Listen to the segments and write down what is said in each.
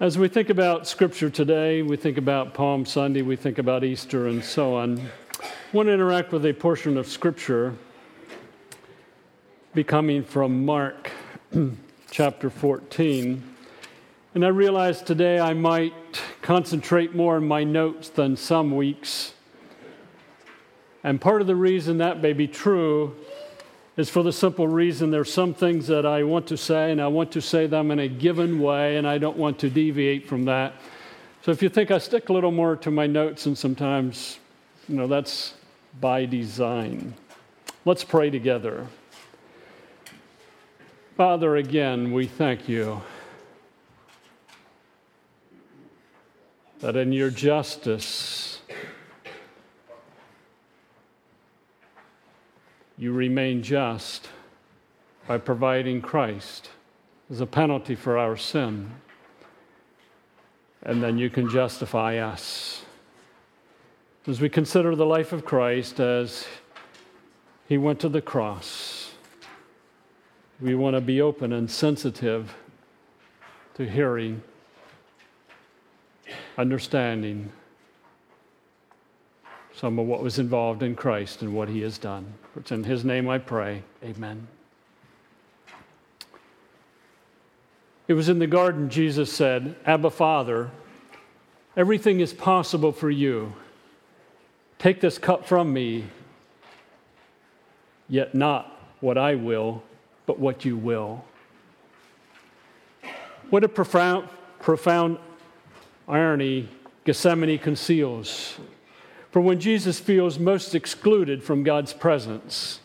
As we think about Scripture today, we think about Palm Sunday, we think about Easter, and so on. I want to interact with a portion of Scripture be coming from Mark chapter 14. And I realize today I might concentrate more on my notes than some weeks. And part of the reason that may be true is for the simple reason there's some things that I want to say, and I want to say them in a given way, and I don't want to deviate from that. So if you think I stick a little more to my notes, and sometimes, you know, that's by design. Let's pray together. Father, again, we thank you that in your justice, you remain just by providing Christ as a penalty for our sin. And then you can justify us. As we consider the life of Christ as he went to the cross, we want to be open and sensitive to hearing, understanding, some of what was involved in Christ and what he has done. It's in his name I pray. Amen. It was in the garden Jesus said, Abba, Father, everything is possible for you. Take this cup from me, yet not what I will, but what you will. What a profound, profound irony Gethsemane conceals. For when Jesus feels most excluded from God's presence,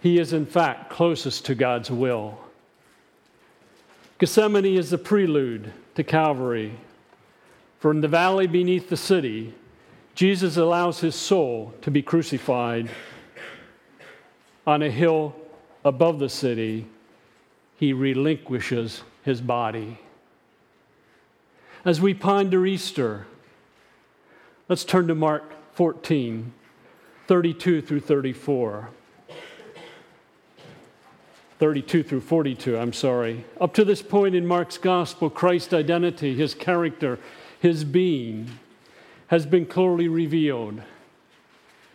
he is in fact closest to God's will. Gethsemane is the prelude to Calvary. For in the valley beneath the city, Jesus allows his soul to be crucified. On a hill above the city, he relinquishes his body. As we ponder Easter, let's turn to Mark 14, 32 through 34. 32 through 42, I'm sorry. Up to this point in Mark's gospel, Christ's identity, his character, his being has been clearly revealed.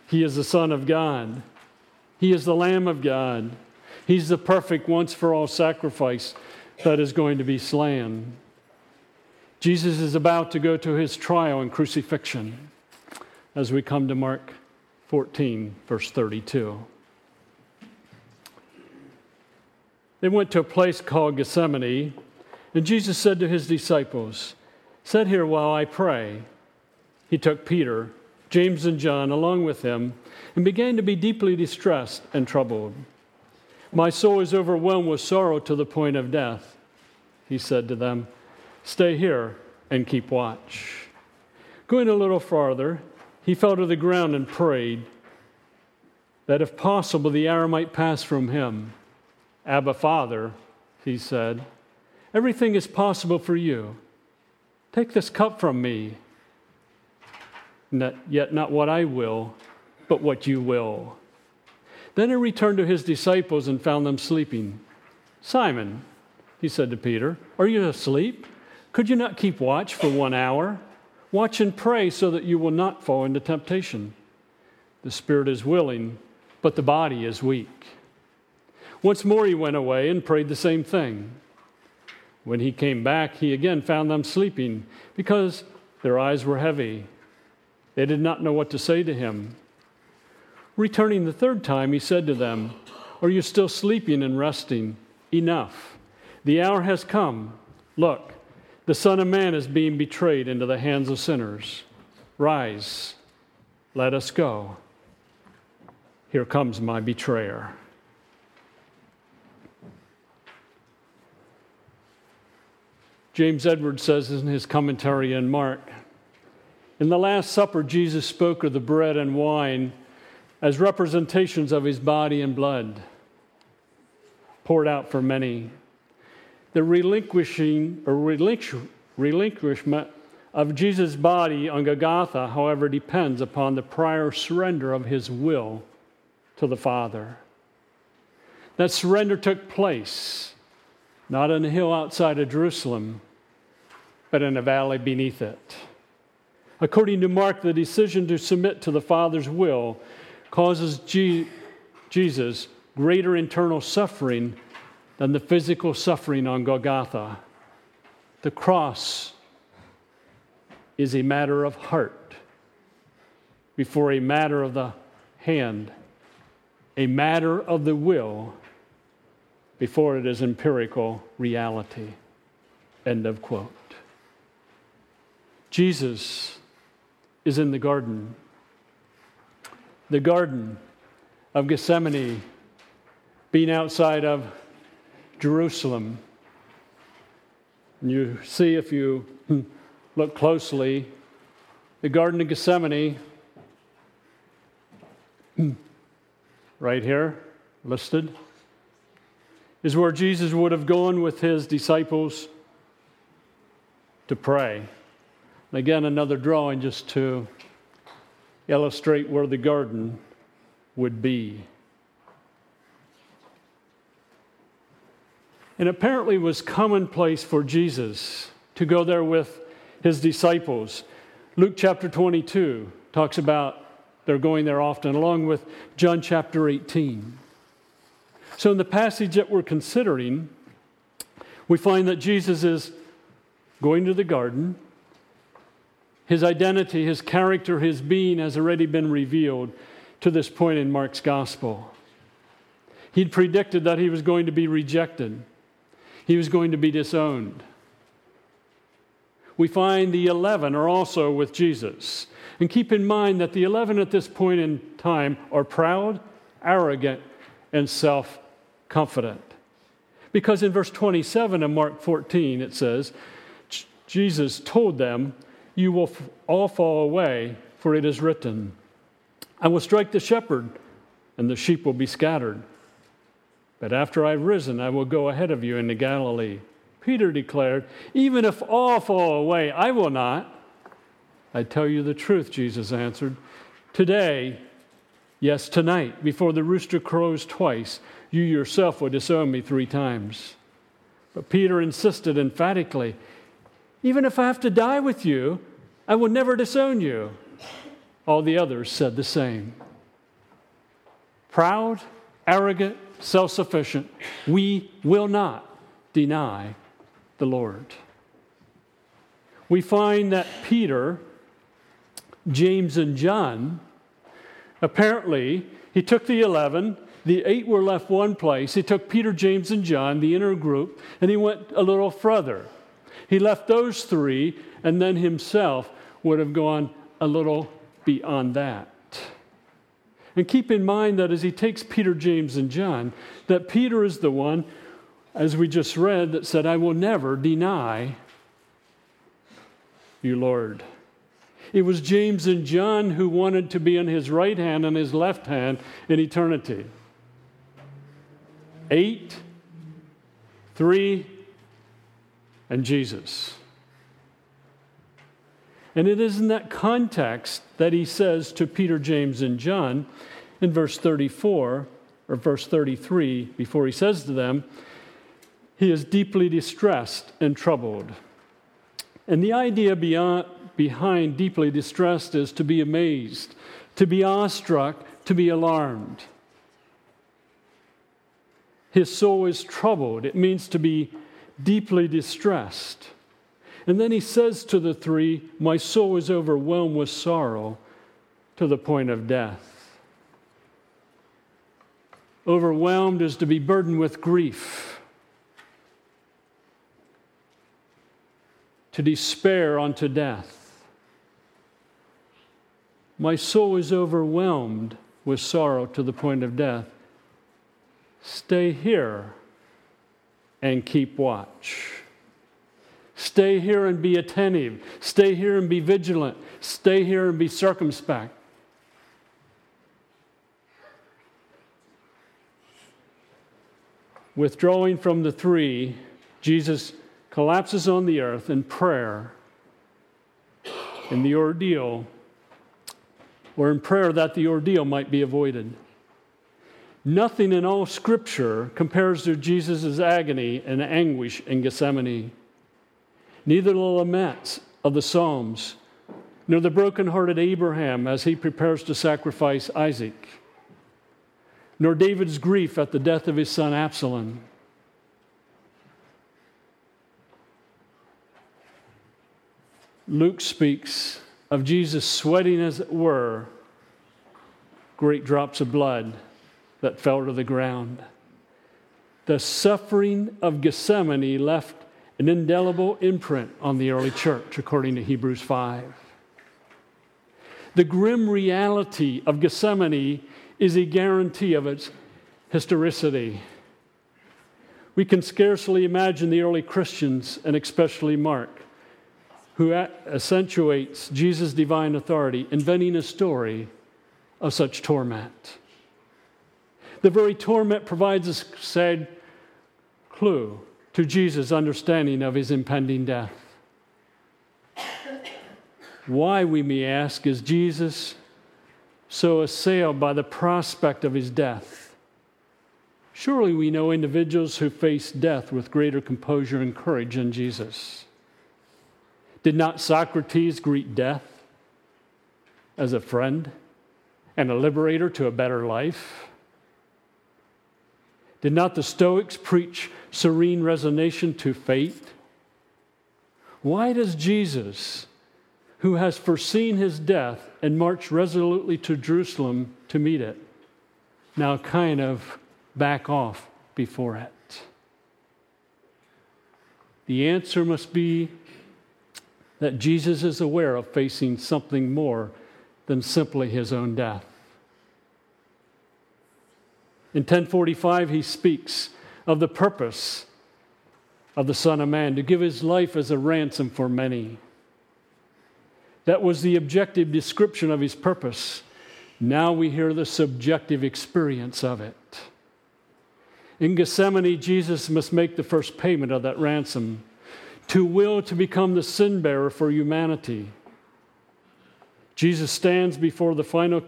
He is the Son of God, He is the Lamb of God, He's the perfect once for all sacrifice that is going to be slain. Jesus is about to go to his trial and crucifixion as we come to Mark 14, verse 32. They went to a place called Gethsemane, and Jesus said to his disciples, Sit here while I pray. He took Peter, James, and John along with him and began to be deeply distressed and troubled. My soul is overwhelmed with sorrow to the point of death. He said to them, Stay here and keep watch. Going a little farther, he fell to the ground and prayed that if possible the hour might pass from him. Abba, Father, he said, everything is possible for you. Take this cup from me. Not, yet not what I will, but what you will. Then he returned to his disciples and found them sleeping. Simon, he said to Peter, are you asleep? Could you not keep watch for one hour? Watch and pray so that you will not fall into temptation. The spirit is willing, but the body is weak. Once more he went away and prayed the same thing. When he came back, he again found them sleeping because their eyes were heavy. They did not know what to say to him. Returning the third time, he said to them, Are you still sleeping and resting? Enough. The hour has come. Look, the Son of Man is being betrayed into the hands of sinners. Rise, let us go. Here comes my betrayer. James Edwards says in his commentary in Mark In the Last Supper, Jesus spoke of the bread and wine as representations of his body and blood poured out for many. The relinquishing or relinquishment of Jesus' body on Golgotha, however, depends upon the prior surrender of his will to the Father. That surrender took place not on a hill outside of Jerusalem, but in a valley beneath it. According to Mark, the decision to submit to the Father's will causes G- Jesus greater internal suffering than the physical suffering on Golgotha. The cross is a matter of heart before a matter of the hand, a matter of the will before it is empirical reality. End of quote. Jesus is in the garden. The garden of Gethsemane being outside of Jerusalem. And you see, if you look closely, the Garden of Gethsemane, right here, listed, is where Jesus would have gone with his disciples to pray. And again, another drawing just to illustrate where the garden would be. And apparently was commonplace for Jesus to go there with his disciples. Luke chapter 22 talks about they're going there often, along with John chapter 18. So, in the passage that we're considering, we find that Jesus is going to the garden. His identity, his character, his being has already been revealed to this point in Mark's gospel. He'd predicted that he was going to be rejected he was going to be disowned. We find the 11 are also with Jesus. And keep in mind that the 11 at this point in time are proud, arrogant, and self confident. Because in verse 27 of Mark 14, it says, Jesus told them, You will all fall away, for it is written, I will strike the shepherd, and the sheep will be scattered. But after I've risen, I will go ahead of you into Galilee. Peter declared, Even if all fall away, I will not. I tell you the truth, Jesus answered. Today, yes, tonight, before the rooster crows twice, you yourself will disown me three times. But Peter insisted emphatically, Even if I have to die with you, I will never disown you. All the others said the same. Proud, arrogant, self sufficient, we will not deny the Lord. We find that Peter, James, and John, apparently, he took the 11, the eight were left one place. He took Peter, James, and John, the inner group, and he went a little further. He left those three, and then himself would have gone a little beyond that. And keep in mind that as he takes Peter, James, and John, that Peter is the one, as we just read, that said, I will never deny you, Lord. It was James and John who wanted to be on his right hand and his left hand in eternity. Eight, three, and Jesus. And it is in that context that he says to Peter, James, and John in verse 34 or verse 33, before he says to them, he is deeply distressed and troubled. And the idea beyond, behind deeply distressed is to be amazed, to be awestruck, to be alarmed. His soul is troubled. It means to be deeply distressed. And then he says to the three, My soul is overwhelmed with sorrow to the point of death. Overwhelmed is to be burdened with grief, to despair unto death. My soul is overwhelmed with sorrow to the point of death. Stay here and keep watch. Stay here and be attentive. Stay here and be vigilant. Stay here and be circumspect. Withdrawing from the three, Jesus collapses on the earth in prayer in the ordeal, or in prayer that the ordeal might be avoided. Nothing in all Scripture compares to Jesus' agony and anguish in Gethsemane. Neither the laments of the Psalms, nor the broken-hearted Abraham as he prepares to sacrifice Isaac, nor David's grief at the death of his son Absalom. Luke speaks of Jesus sweating, as it were, great drops of blood that fell to the ground. The suffering of Gethsemane left an indelible imprint on the early church, according to Hebrews 5. The grim reality of Gethsemane is a guarantee of its historicity. We can scarcely imagine the early Christians, and especially Mark, who accentuates Jesus' divine authority, inventing a story of such torment. The very torment provides a sad clue to Jesus' understanding of his impending death. Why, we may ask, is Jesus so assailed by the prospect of his death? Surely we know individuals who face death with greater composure and courage than Jesus. Did not Socrates greet death as a friend and a liberator to a better life? Did not the Stoics preach serene resignation to fate? Why does Jesus, who has foreseen his death and marched resolutely to Jerusalem to meet it, now kind of back off before it? The answer must be that Jesus is aware of facing something more than simply his own death. In 1045, he speaks of the purpose of the Son of Man to give his life as a ransom for many. That was the objective description of his purpose. Now we hear the subjective experience of it. In Gethsemane, Jesus must make the first payment of that ransom to will to become the sin bearer for humanity. Jesus stands before the final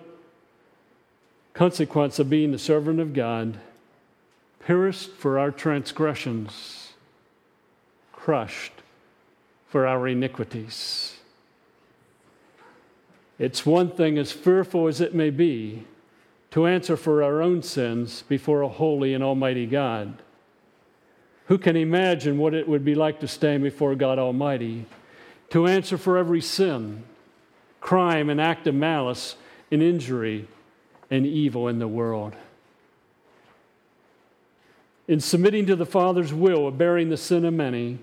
consequence of being the servant of God, pierced for our transgressions, crushed for our iniquities. It's one thing, as fearful as it may be, to answer for our own sins before a holy and almighty God. Who can imagine what it would be like to stand before God Almighty, to answer for every sin, crime, and act of malice and injury and evil in the world. In submitting to the Father's will bearing the sin of many,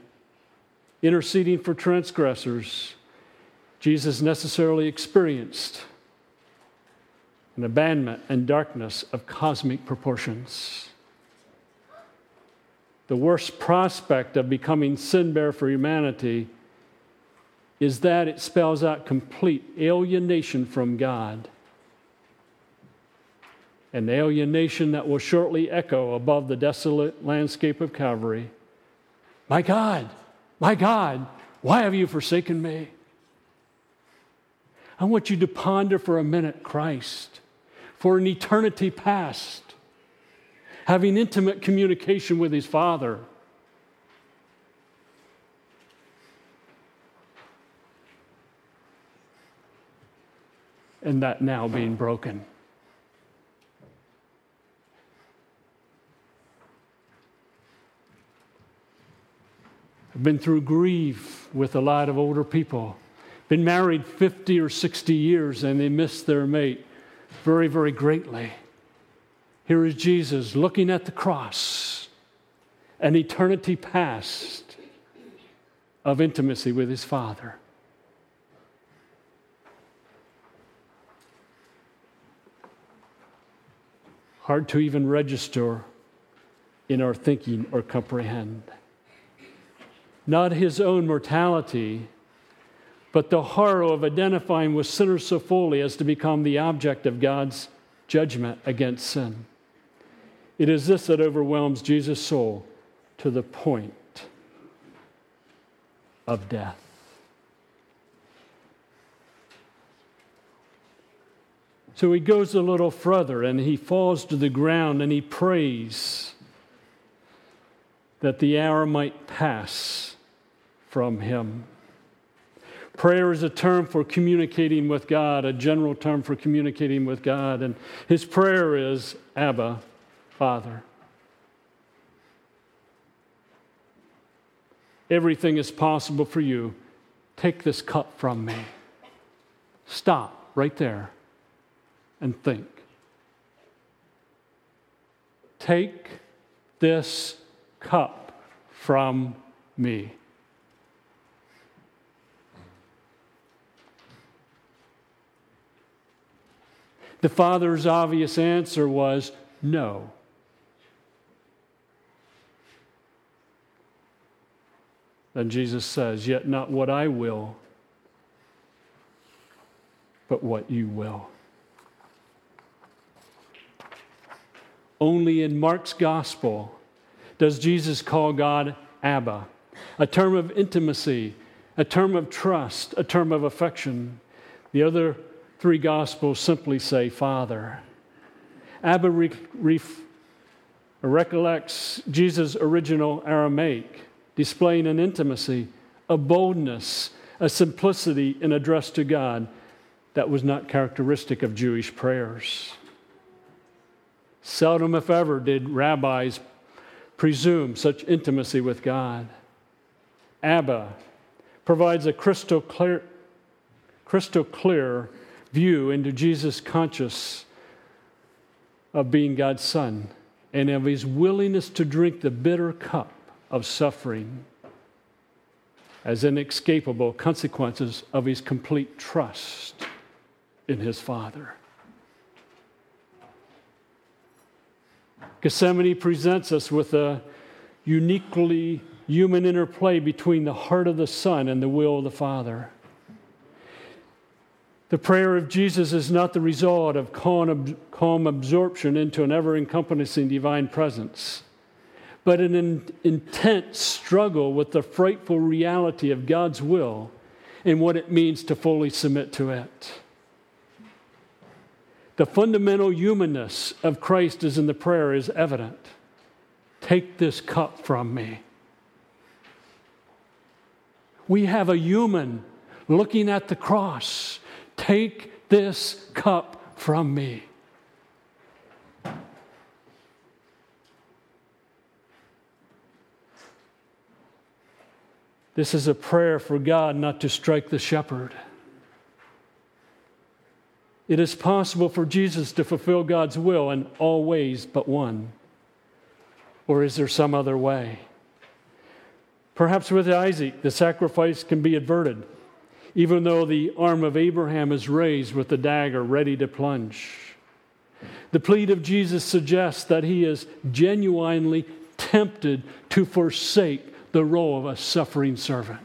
interceding for transgressors, Jesus necessarily experienced an abandonment and darkness of cosmic proportions. The worst prospect of becoming sin bearer for humanity is that it spells out complete alienation from God an alienation that will shortly echo above the desolate landscape of Calvary. My God, my God, why have you forsaken me? I want you to ponder for a minute Christ for an eternity past, having intimate communication with his Father. And that now being broken. I've been through grief with a lot of older people. Been married 50 or 60 years and they miss their mate very, very greatly. Here is Jesus looking at the cross, an eternity past of intimacy with his Father. Hard to even register in our thinking or comprehend not his own mortality, but the horror of identifying with sinners so fully as to become the object of God's judgment against sin. It is this that overwhelms Jesus' soul to the point of death. So he goes a little further and he falls to the ground and he prays that the hour might pass from him. Prayer is a term for communicating with God, a general term for communicating with God. And his prayer is Abba, Father. Everything is possible for you. Take this cup from me. Stop right there and think. Take this cup from me. The father's obvious answer was no. Then Jesus says, Yet not what I will, but what you will. Only in Mark's gospel does Jesus call God Abba, a term of intimacy, a term of trust, a term of affection. The other three gospels simply say Father. Abba re- re- recollects Jesus' original Aramaic, displaying an intimacy, a boldness, a simplicity in address to God that was not characteristic of Jewish prayers. Seldom, if ever, did rabbis presume such intimacy with God. Abba provides a crystal clear, crystal clear view into Jesus' conscious of being God's Son and of his willingness to drink the bitter cup of suffering as inescapable consequences of his complete trust in his Father. Gethsemane presents us with a uniquely human interplay between the heart of the Son and the will of the Father. The prayer of Jesus is not the result of calm, absorption into an ever encompassing divine presence, but an intense struggle with the frightful reality of God's will and what it means to fully submit to it. The fundamental humanness of Christ is in the prayer is evident. Take this cup from me. We have a human looking at the cross. Take this cup from me. This is a prayer for God not to strike the shepherd. It is possible for Jesus to fulfill God's will in all ways but one. Or is there some other way? Perhaps with Isaac, the sacrifice can be averted, even though the arm of Abraham is raised with the dagger ready to plunge. The plea of Jesus suggests that he is genuinely tempted to forsake the role of a suffering servant.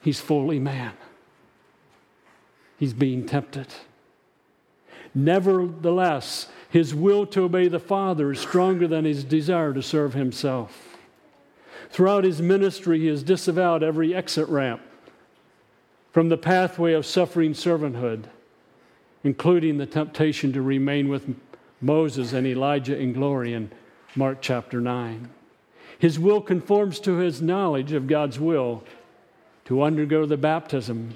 He's fully man he's being tempted. Nevertheless, his will to obey the Father is stronger than his desire to serve himself. Throughout his ministry, he has disavowed every exit ramp from the pathway of suffering servanthood, including the temptation to remain with Moses and Elijah in glory in Mark chapter 9. His will conforms to his knowledge of God's will to undergo the baptism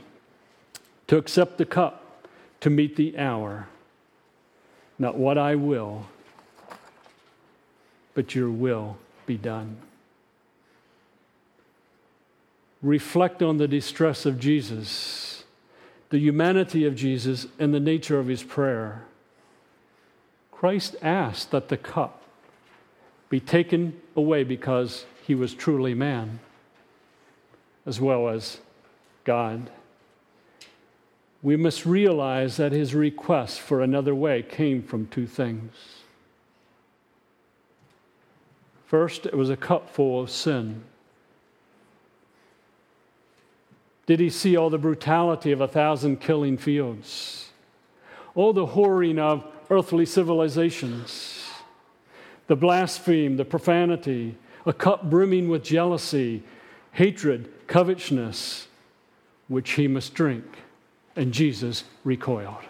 to accept the cup, to meet the hour. Not what I will, but your will be done. Reflect on the distress of Jesus, the humanity of Jesus, and the nature of his prayer. Christ asked that the cup be taken away because he was truly man as well as God we must realize that his request for another way came from two things. First, it was a cup full of sin. Did he see all the brutality of a thousand killing fields? All the whoring of earthly civilizations? The blaspheme, the profanity, a cup brimming with jealousy, hatred, covetousness, which he must drink. And Jesus recoiled.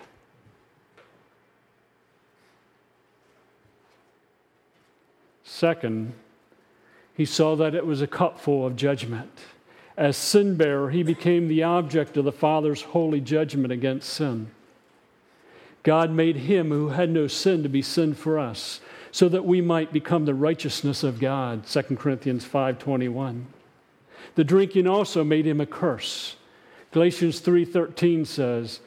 Second, He saw that it was a cup full of judgment. As sin bearer, he became the object of the Father's holy judgment against sin. God made him who had no sin to be sin for us, so that we might become the righteousness of God. 2 Corinthians 5:21. The drinking also made him a curse. Galatians 3:13 says,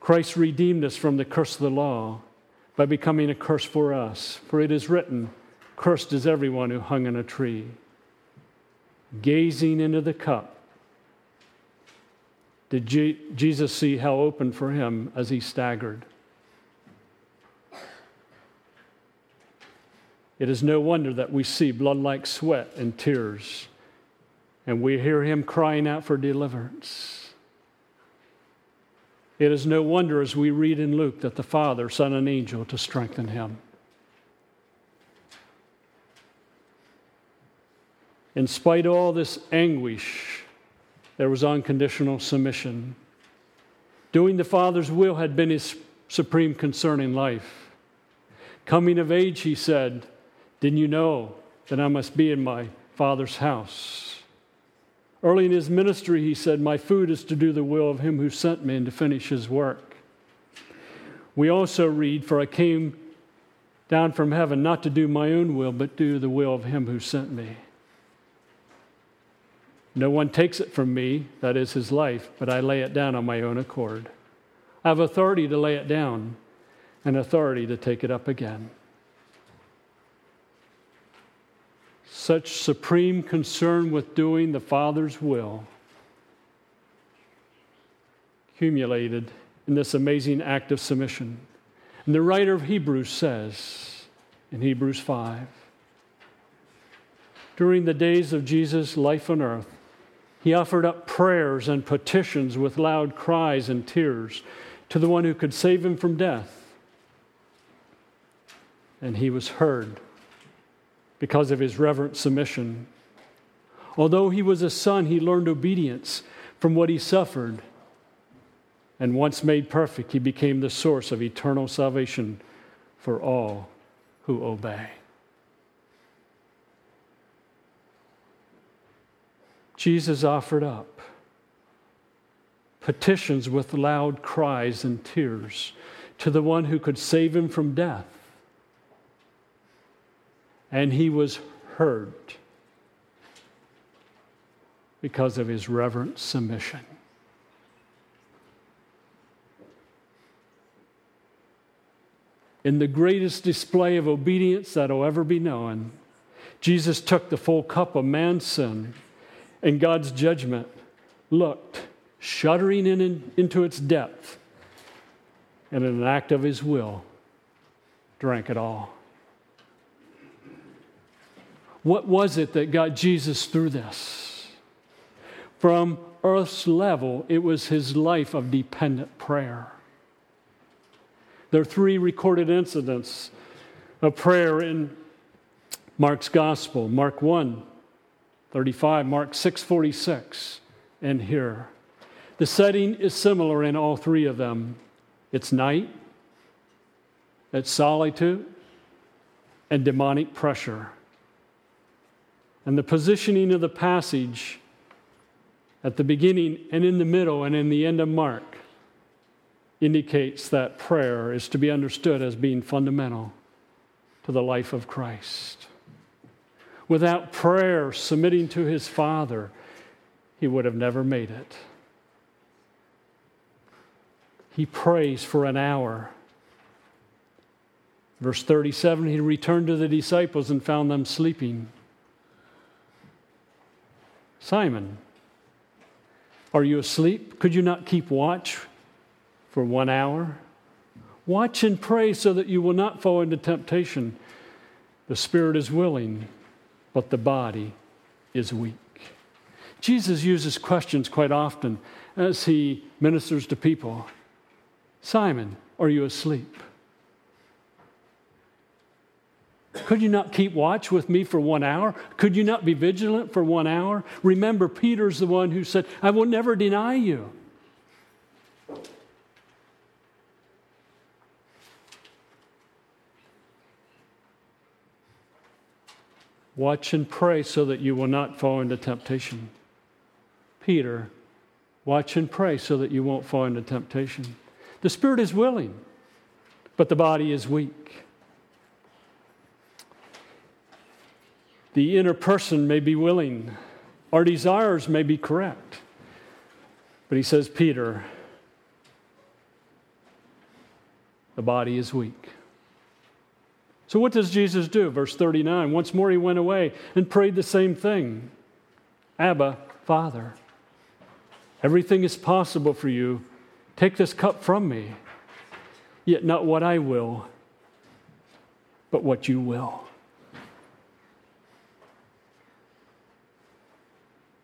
Christ redeemed us from the curse of the law by becoming a curse for us, for it is written, cursed is everyone who hung on a tree. Gazing into the cup, did Jesus see hell open for him as he staggered? It is no wonder that we see blood like sweat and tears, and we hear him crying out for deliverance. It is no wonder, as we read in Luke, that the Father sent an angel to strengthen him. In spite of all this anguish, there was unconditional submission. Doing the Father's will had been his supreme concern in life. Coming of age, he said, didn't you know that I must be in my Father's house? Early in his ministry, he said, My food is to do the will of him who sent me and to finish his work. We also read, For I came down from heaven not to do my own will, but do the will of him who sent me. No one takes it from me, that is his life, but I lay it down on my own accord. I have authority to lay it down and authority to take it up again. such supreme concern with doing the Father's will accumulated in this amazing act of submission. And the writer of Hebrews says in Hebrews 5 During the days of Jesus' life on earth, he offered up prayers and petitions with loud cries and tears to the one who could save him from death. And he was heard because of his reverent submission. Although he was a son, he learned obedience from what he suffered. And once made perfect, he became the source of eternal salvation for all who obey. Jesus offered up petitions with loud cries and tears to the one who could save him from death and he was heard because of his reverent submission. In the greatest display of obedience that'll ever be known, Jesus took the full cup of man's sin and God's judgment, looked, shuddering in, into its depth, and in an act of his will, drank it all. What was it that got Jesus through this? From earth's level, it was his life of dependent prayer. There are three recorded incidents of prayer in Mark's gospel Mark 1, 35, Mark 6, 46, and here. The setting is similar in all three of them it's night, it's solitude, and demonic pressure. And the positioning of the passage at the beginning and in the middle and in the end of Mark indicates that prayer is to be understood as being fundamental to the life of Christ. Without prayer submitting to his Father, he would have never made it. He prays for an hour. Verse 37 he returned to the disciples and found them sleeping. Simon, are you asleep? Could you not keep watch for one hour? Watch and pray so that you will not fall into temptation. The spirit is willing, but the body is weak. Jesus uses questions quite often as he ministers to people Simon, are you asleep? Could you not keep watch with me for one hour? Could you not be vigilant for one hour? Remember, Peter's the one who said, I will never deny you. Watch and pray so that you will not fall into temptation. Peter, watch and pray so that you won't fall into temptation. The spirit is willing, but the body is weak. The inner person may be willing, our desires may be correct. But he says, Peter, the body is weak. So, what does Jesus do? Verse 39 Once more he went away and prayed the same thing Abba, Father, everything is possible for you. Take this cup from me, yet not what I will, but what you will.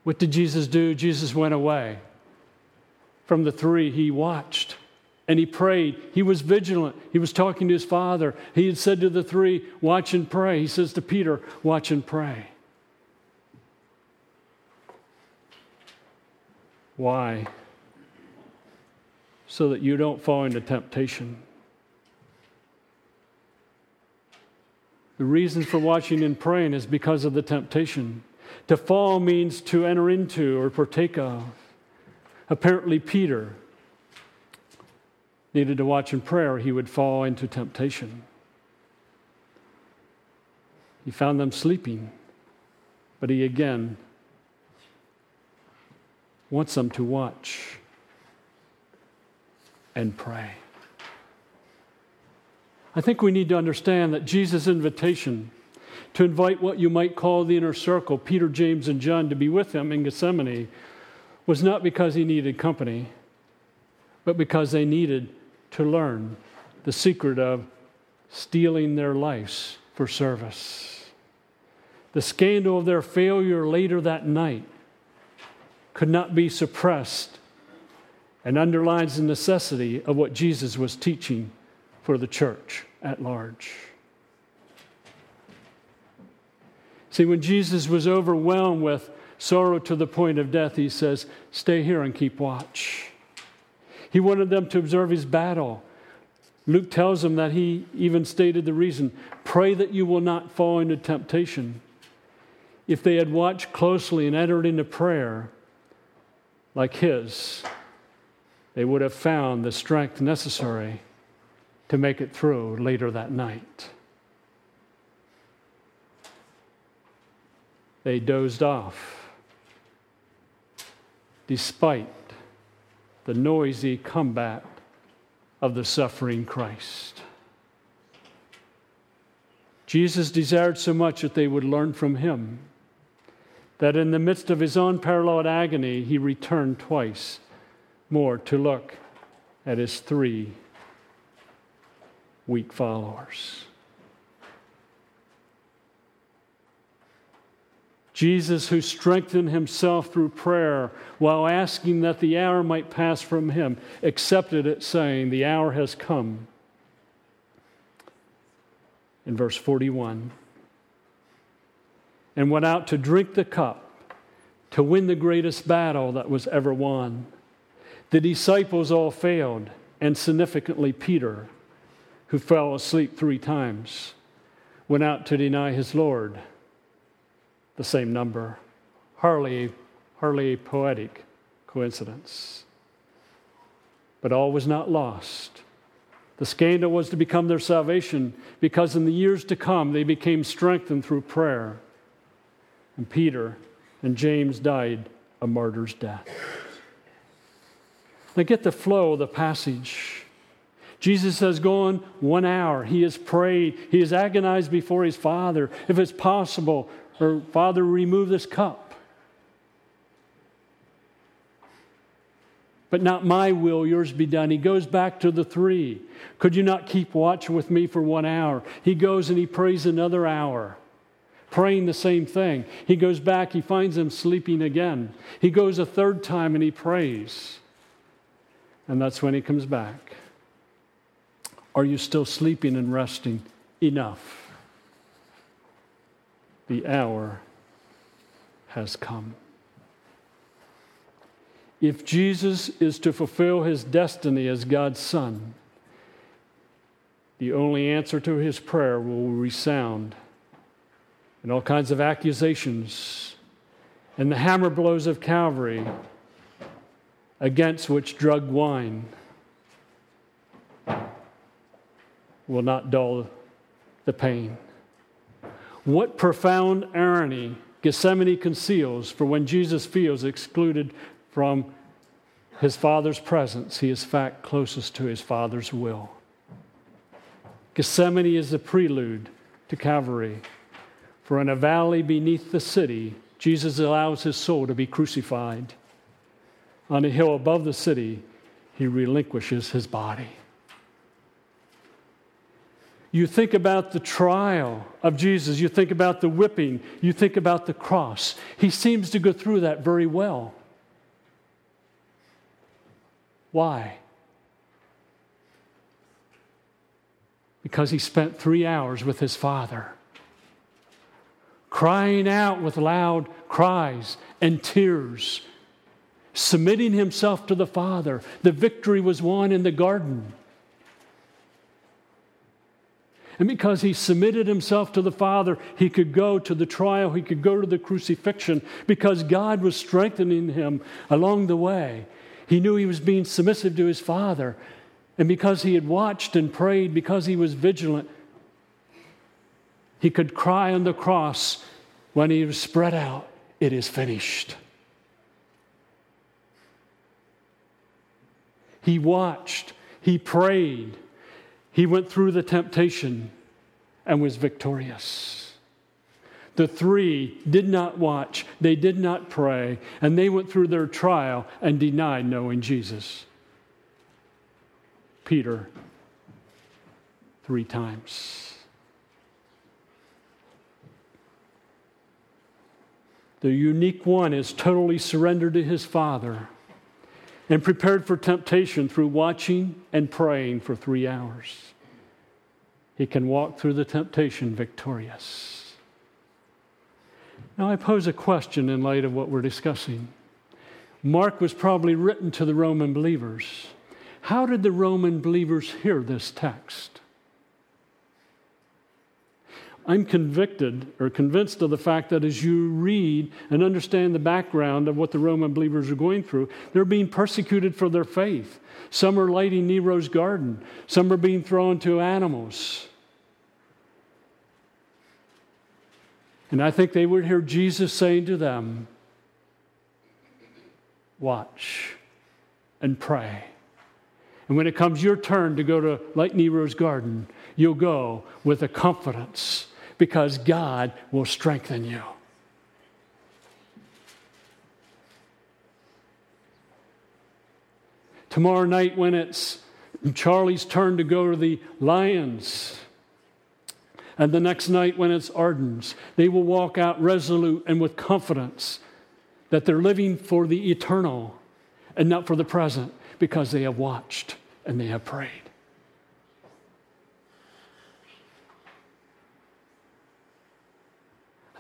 What did Jesus do? Jesus went away. From the three, he watched and he prayed. He was vigilant. He was talking to his father. He had said to the three, Watch and pray. He says to Peter, Watch and pray. Why? So that you don't fall into temptation. The reason for watching and praying is because of the temptation. To fall means to enter into or partake of. Apparently, Peter needed to watch in prayer, he would fall into temptation. He found them sleeping, but he again wants them to watch and pray. I think we need to understand that Jesus' invitation to invite what you might call the inner circle, Peter, James, and John, to be with him in Gethsemane, was not because he needed company, but because they needed to learn the secret of steeling their lives for service. The scandal of their failure later that night could not be suppressed and underlines the necessity of what Jesus was teaching for the church at large. See, when Jesus was overwhelmed with sorrow to the point of death, he says, Stay here and keep watch. He wanted them to observe his battle. Luke tells them that he even stated the reason pray that you will not fall into temptation. If they had watched closely and entered into prayer like his, they would have found the strength necessary to make it through later that night. They dozed off despite the noisy combat of the suffering Christ. Jesus desired so much that they would learn from him that in the midst of his unparalleled agony, he returned twice more to look at his three weak followers. Jesus, who strengthened himself through prayer while asking that the hour might pass from him, accepted it, saying, The hour has come. In verse 41, and went out to drink the cup to win the greatest battle that was ever won. The disciples all failed, and significantly, Peter, who fell asleep three times, went out to deny his Lord the same number. Hardly, hardly poetic coincidence. But all was not lost. The scandal was to become their salvation because in the years to come they became strengthened through prayer. And Peter and James died a martyr's death. Now get the flow of the passage. Jesus has gone one hour. He has prayed. He has agonized before his Father. If it's possible, or Father, remove this cup. But not my will, yours be done. He goes back to the three. Could you not keep watch with me for one hour? He goes and he prays another hour, praying the same thing. He goes back, he finds them sleeping again. He goes a third time and he prays. And that's when he comes back. Are you still sleeping and resting enough? The hour has come. If Jesus is to fulfill his destiny as God's Son, the only answer to his prayer will resound and all kinds of accusations and the hammer blows of Calvary against which drug wine will not dull the pain. What profound irony Gethsemane conceals for when Jesus feels excluded from his Father's presence, he is fact closest to his Father's will. Gethsemane is the prelude to Calvary. For in a valley beneath the city, Jesus allows his soul to be crucified. On a hill above the city, he relinquishes his body. You think about the trial of Jesus, you think about the whipping, you think about the cross. He seems to go through that very well. Why? Because he spent three hours with his Father crying out with loud cries and tears, submitting himself to the Father. The victory was won in the garden. And because he submitted himself to the Father, he could go to the trial, he could go to the crucifixion, because God was strengthening him along the way. He knew he was being submissive to his Father. And because he had watched and prayed, because he was vigilant, he could cry on the cross when he was spread out, It is finished. He watched, he prayed, he went through the temptation and was victorious. The three did not watch, they did not pray, and they went through their trial and denied knowing Jesus. Peter, three times. The unique one is totally surrendered to his Father and prepared for temptation through watching and praying for three hours. He can walk through the temptation victorious. Now, I pose a question in light of what we're discussing. Mark was probably written to the Roman believers. How did the Roman believers hear this text? I'm convicted or convinced of the fact that as you read and understand the background of what the Roman believers are going through, they're being persecuted for their faith. Some are lighting Nero's garden, some are being thrown to animals. And I think they would hear Jesus saying to them, Watch and pray. And when it comes your turn to go to light Nero's garden, you'll go with a confidence because God will strengthen you. Tomorrow night, when it's Charlie's turn to go to the Lions, and the next night, when it's Arden's, they will walk out resolute and with confidence that they're living for the eternal and not for the present because they have watched and they have prayed.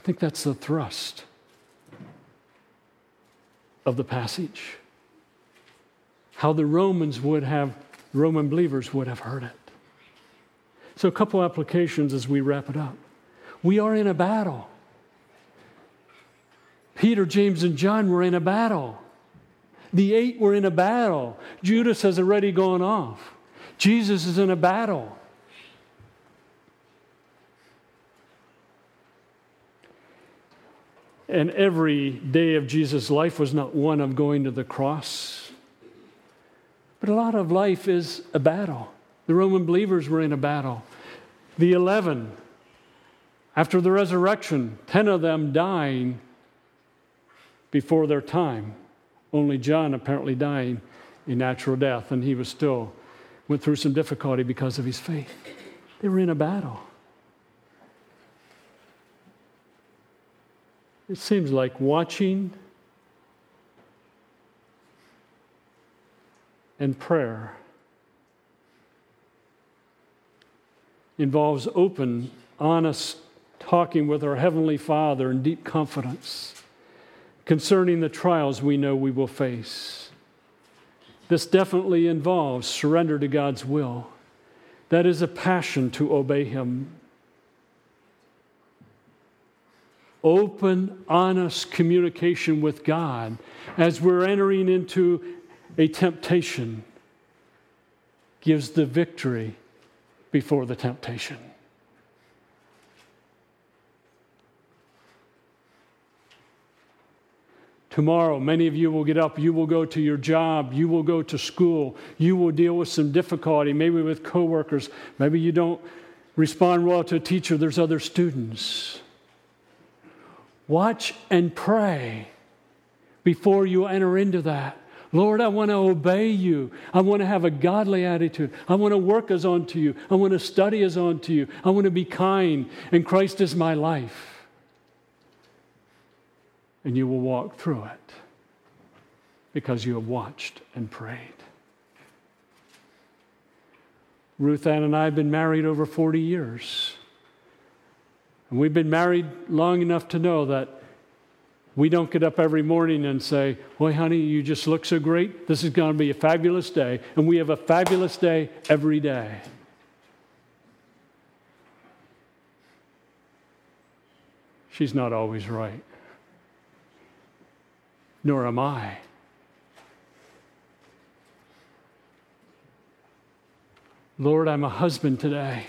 Think that's the thrust of the passage. How the Romans would have, Roman believers would have heard it. So, a couple applications as we wrap it up. We are in a battle. Peter, James, and John were in a battle. The eight were in a battle. Judas has already gone off. Jesus is in a battle. And every day of Jesus' life was not one of going to the cross, but a lot of life is a battle. The Roman believers were in a battle. The 11, after the resurrection, 10 of them dying before their time. Only John apparently dying a natural death, and he was still went through some difficulty because of his faith. They were in a battle. It seems like watching and prayer involves open, honest talking with our Heavenly Father in deep confidence concerning the trials we know we will face. This definitely involves surrender to God's will. That is a passion to obey Him open, honest communication with God as we're entering into a temptation gives the victory before the temptation. Tomorrow, many of you will get up, you will go to your job, you will go to school, you will deal with some difficulty, maybe with coworkers, maybe you don't respond well to a teacher, there's other students. Watch and pray before you enter into that. Lord, I want to obey you. I want to have a godly attitude. I want to work as unto you. I want to study as unto you. I want to be kind, and Christ is my life and you will walk through it because you have watched and prayed. Ruth Ann and I have been married over 40 years. And we've been married long enough to know that we don't get up every morning and say, Boy, honey, you just look so great. This is going to be a fabulous day. And we have a fabulous day every day. She's not always right nor am I. Lord, I'm a husband today.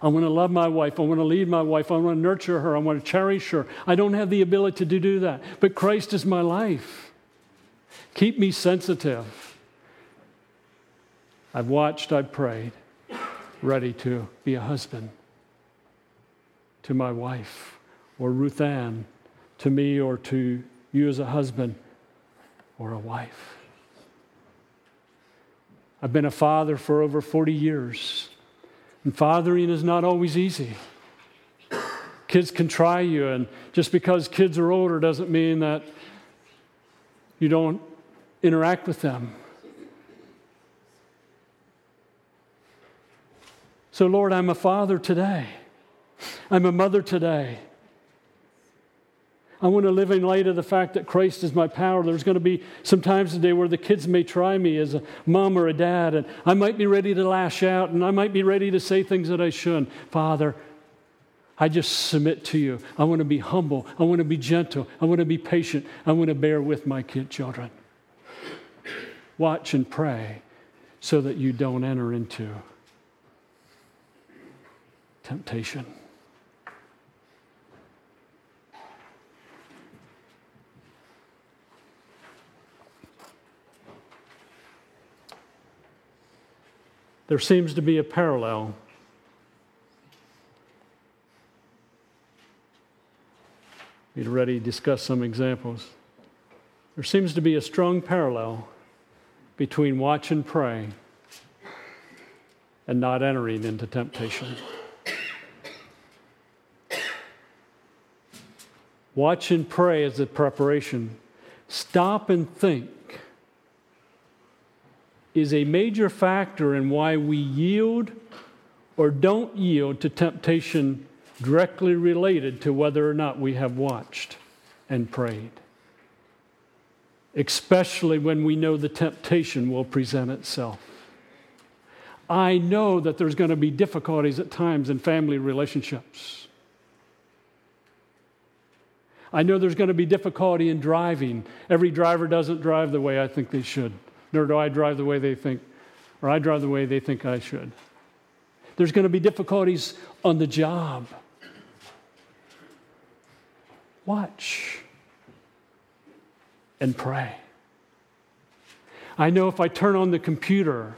I want to love my wife. I want to lead my wife. I want to nurture her. I want to cherish her. I don't have the ability to do that, but Christ is my life. Keep me sensitive. I've watched, I've prayed, ready to be a husband to my wife or Ruth Ann, to me or to you as a husband or a wife. I've been a father for over 40 years, and fathering is not always easy. Kids can try you, and just because kids are older doesn't mean that you don't interact with them. So, Lord, I'm a father today. I'm a mother today. I want to live in light of the fact that Christ is my power. There's going to be some times today where the kids may try me as a mom or a dad, and I might be ready to lash out, and I might be ready to say things that I shouldn't. Father, I just submit to you. I want to be humble. I want to be gentle. I want to be patient. I want to bear with my kid children. Watch and pray so that you don't enter into temptation. There seems to be a parallel. Ready already discussed some examples. There seems to be a strong parallel between watch and pray and not entering into temptation. Watch and pray as a preparation. Stop and think is a major factor in why we yield or don't yield to temptation directly related to whether or not we have watched and prayed. Especially when we know the temptation will present itself. I know that there's going to be difficulties at times in family relationships. I know there's going to be difficulty in driving. Every driver doesn't drive the way I think they should nor do I drive the way they think, or I drive the way they think I should. There's going to be difficulties on the job. Watch and pray. I know if I turn on the computer,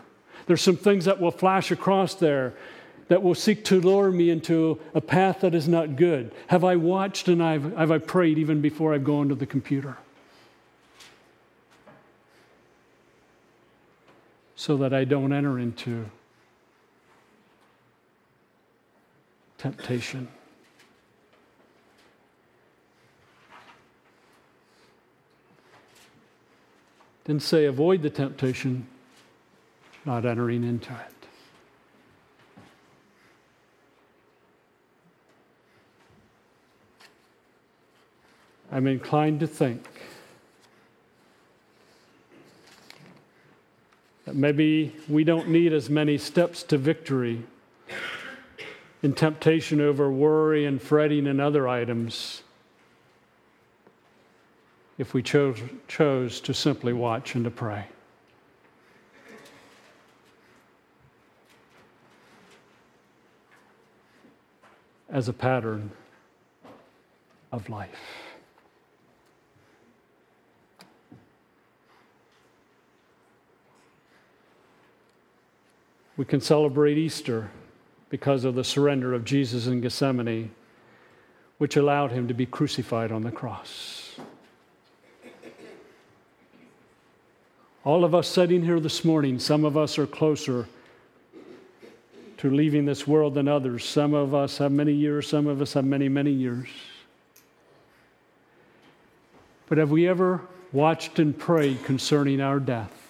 there's some things that will flash across there that will seek to lure me into a path that is not good. Have I watched and I've, have I prayed even before I go into the computer? So that I don't enter into temptation. Didn't say avoid the temptation, not entering into it. I'm inclined to think Maybe we don't need as many steps to victory in temptation over worry and fretting and other items if we chose, chose to simply watch and to pray. As a pattern of life. We can celebrate Easter because of the surrender of Jesus in Gethsemane, which allowed him to be crucified on the cross. All of us sitting here this morning, some of us are closer to leaving this world than others. Some of us have many years, some of us have many, many years. But have we ever watched and prayed concerning our death?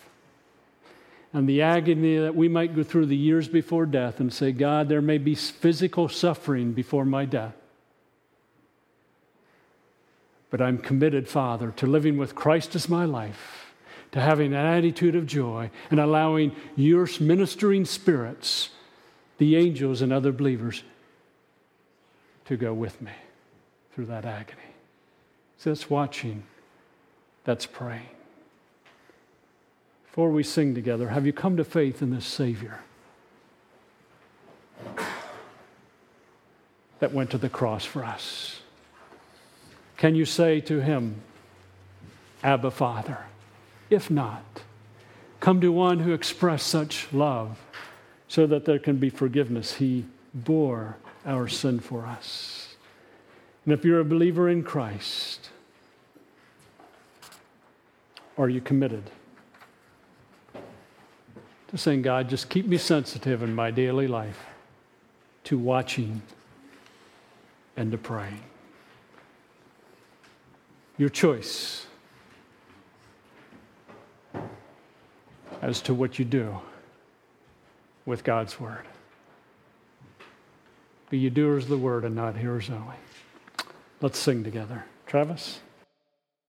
And the agony that we might go through the years before death and say, God, there may be physical suffering before my death. But I'm committed, Father, to living with Christ as my life, to having an attitude of joy, and allowing your ministering spirits, the angels and other believers, to go with me through that agony. So that's watching, that's praying. Before we sing together, have you come to faith in this Savior that went to the cross for us? Can you say to him, Abba, Father? If not, come to one who expressed such love so that there can be forgiveness. He bore our sin for us. And if you're a believer in Christ, are you committed? To saying, God, just keep me sensitive in my daily life to watching and to praying. Your choice as to what you do with God's Word. Be you doers of the Word and not hearers only. Let's sing together. Travis?